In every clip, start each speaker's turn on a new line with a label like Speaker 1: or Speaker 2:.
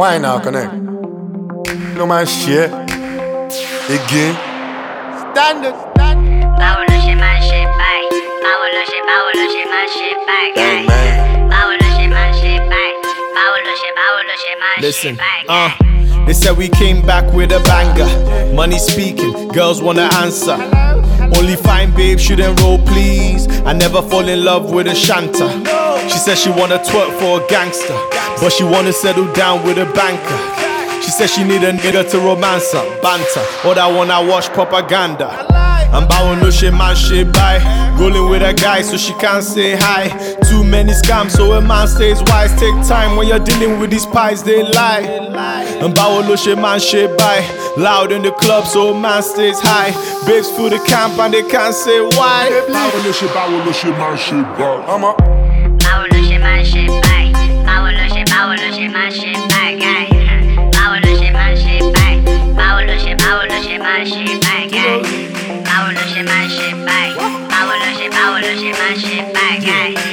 Speaker 1: Why now, connect? No man shit. Again. Standard.
Speaker 2: Báwo ló
Speaker 3: ṣe máa
Speaker 2: ń
Speaker 3: ṣe
Speaker 2: báyìí? Báwo ló ṣe báwo ló ṣe máa ń ṣe báyìí? Báwo ló ṣe máa ń ṣe báyìí? Báwo ló ṣe báwo ló ṣe máa
Speaker 4: ń ṣe Listen, báyìí? uh, they said we came back with a banger. Money speaking, girls wanna answer. Only fine babe shouldn't roll, please. I never fall in love with a shanta. She says she wanna twerk for a gangster, but she wanna settle down with a banker. She says she need a nigga to romance her, banter, or that wanna watch propaganda. I'm bowing no shit, man, shit bye. Rolling with a guy so she can't say hi. Too many scams, so a man stays wise. Take time when you're dealing with these pies, they lie. I'm bowing no shit, man, shit bye. Loud in the club, so a man stays high. Babes fill the camp and they can't say why.
Speaker 5: Báwo ló ṣe báwo ló ṣe máa ń ṣe báyìí?
Speaker 1: I'm a.
Speaker 2: Báwo ló ṣe máa ń ṣe báyìí? Báwo ló ṣe báwo ló ṣe máa ń ṣe báyìí? Báwo ló ṣe máa ń ṣe báyìí? Báwo ló ṣe báwo ló ṣe máa ń ṣe báyìí? Báwo ló ṣe máa ń ṣe báyìí? Báwo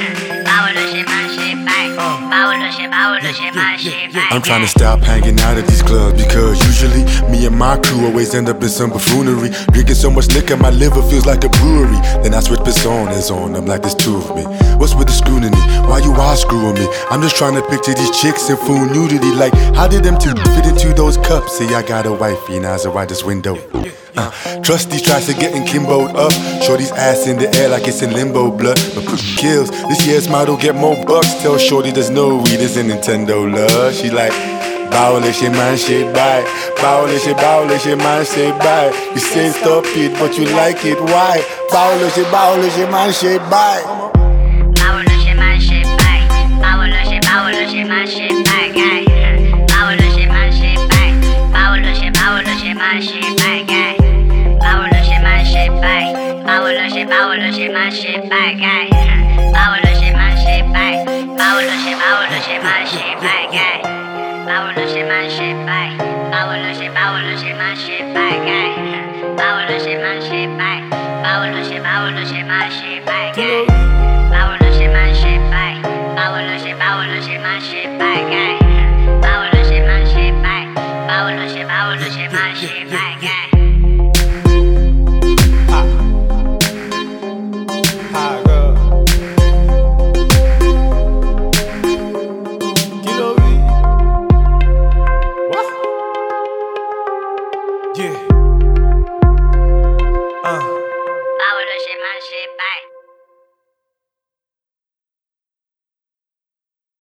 Speaker 2: ṣe máa ń ṣe
Speaker 4: báyìí?
Speaker 1: I'm trying to stop hanging out at these clubs because usually me and my crew always end up in some buffoonery. Drinking so much liquor, my liver feels like a brewery. Then I switch personas on them like there's two of me. What's with the scrutiny? Why you all screwing me? I'm just trying to picture these chicks in full nudity. Like, how did them two fit into those cups? See, I got a wifey now, so out this window. Uh, Trusty tries to get in kimboed up. Shorty's ass in the air like it's in limbo blood. But push kills. This year's model get more bucks. Tell Shorty there's no weed, it's a Nintendo love. She like, ṣe báyìí? Báwo lè ṣe báwo lè ṣe máa ń ṣe báyìí? You say stop it but you like it, why? Báwo lè ṣe máa ń ṣe báyìí?
Speaker 2: shit, buy all the shit, my shit back, guy. Buy all the shit, my shit back. Buy all the shit, buy all
Speaker 3: the shit,
Speaker 2: my
Speaker 3: shit
Speaker 2: back, guy. Buy all the shit, my shit back. Buy all the shit, buy all the shit, my shit back, guy. Buy all the shit, my shit back. Buy all the shit, buy all the shit, my shit back,
Speaker 4: guy.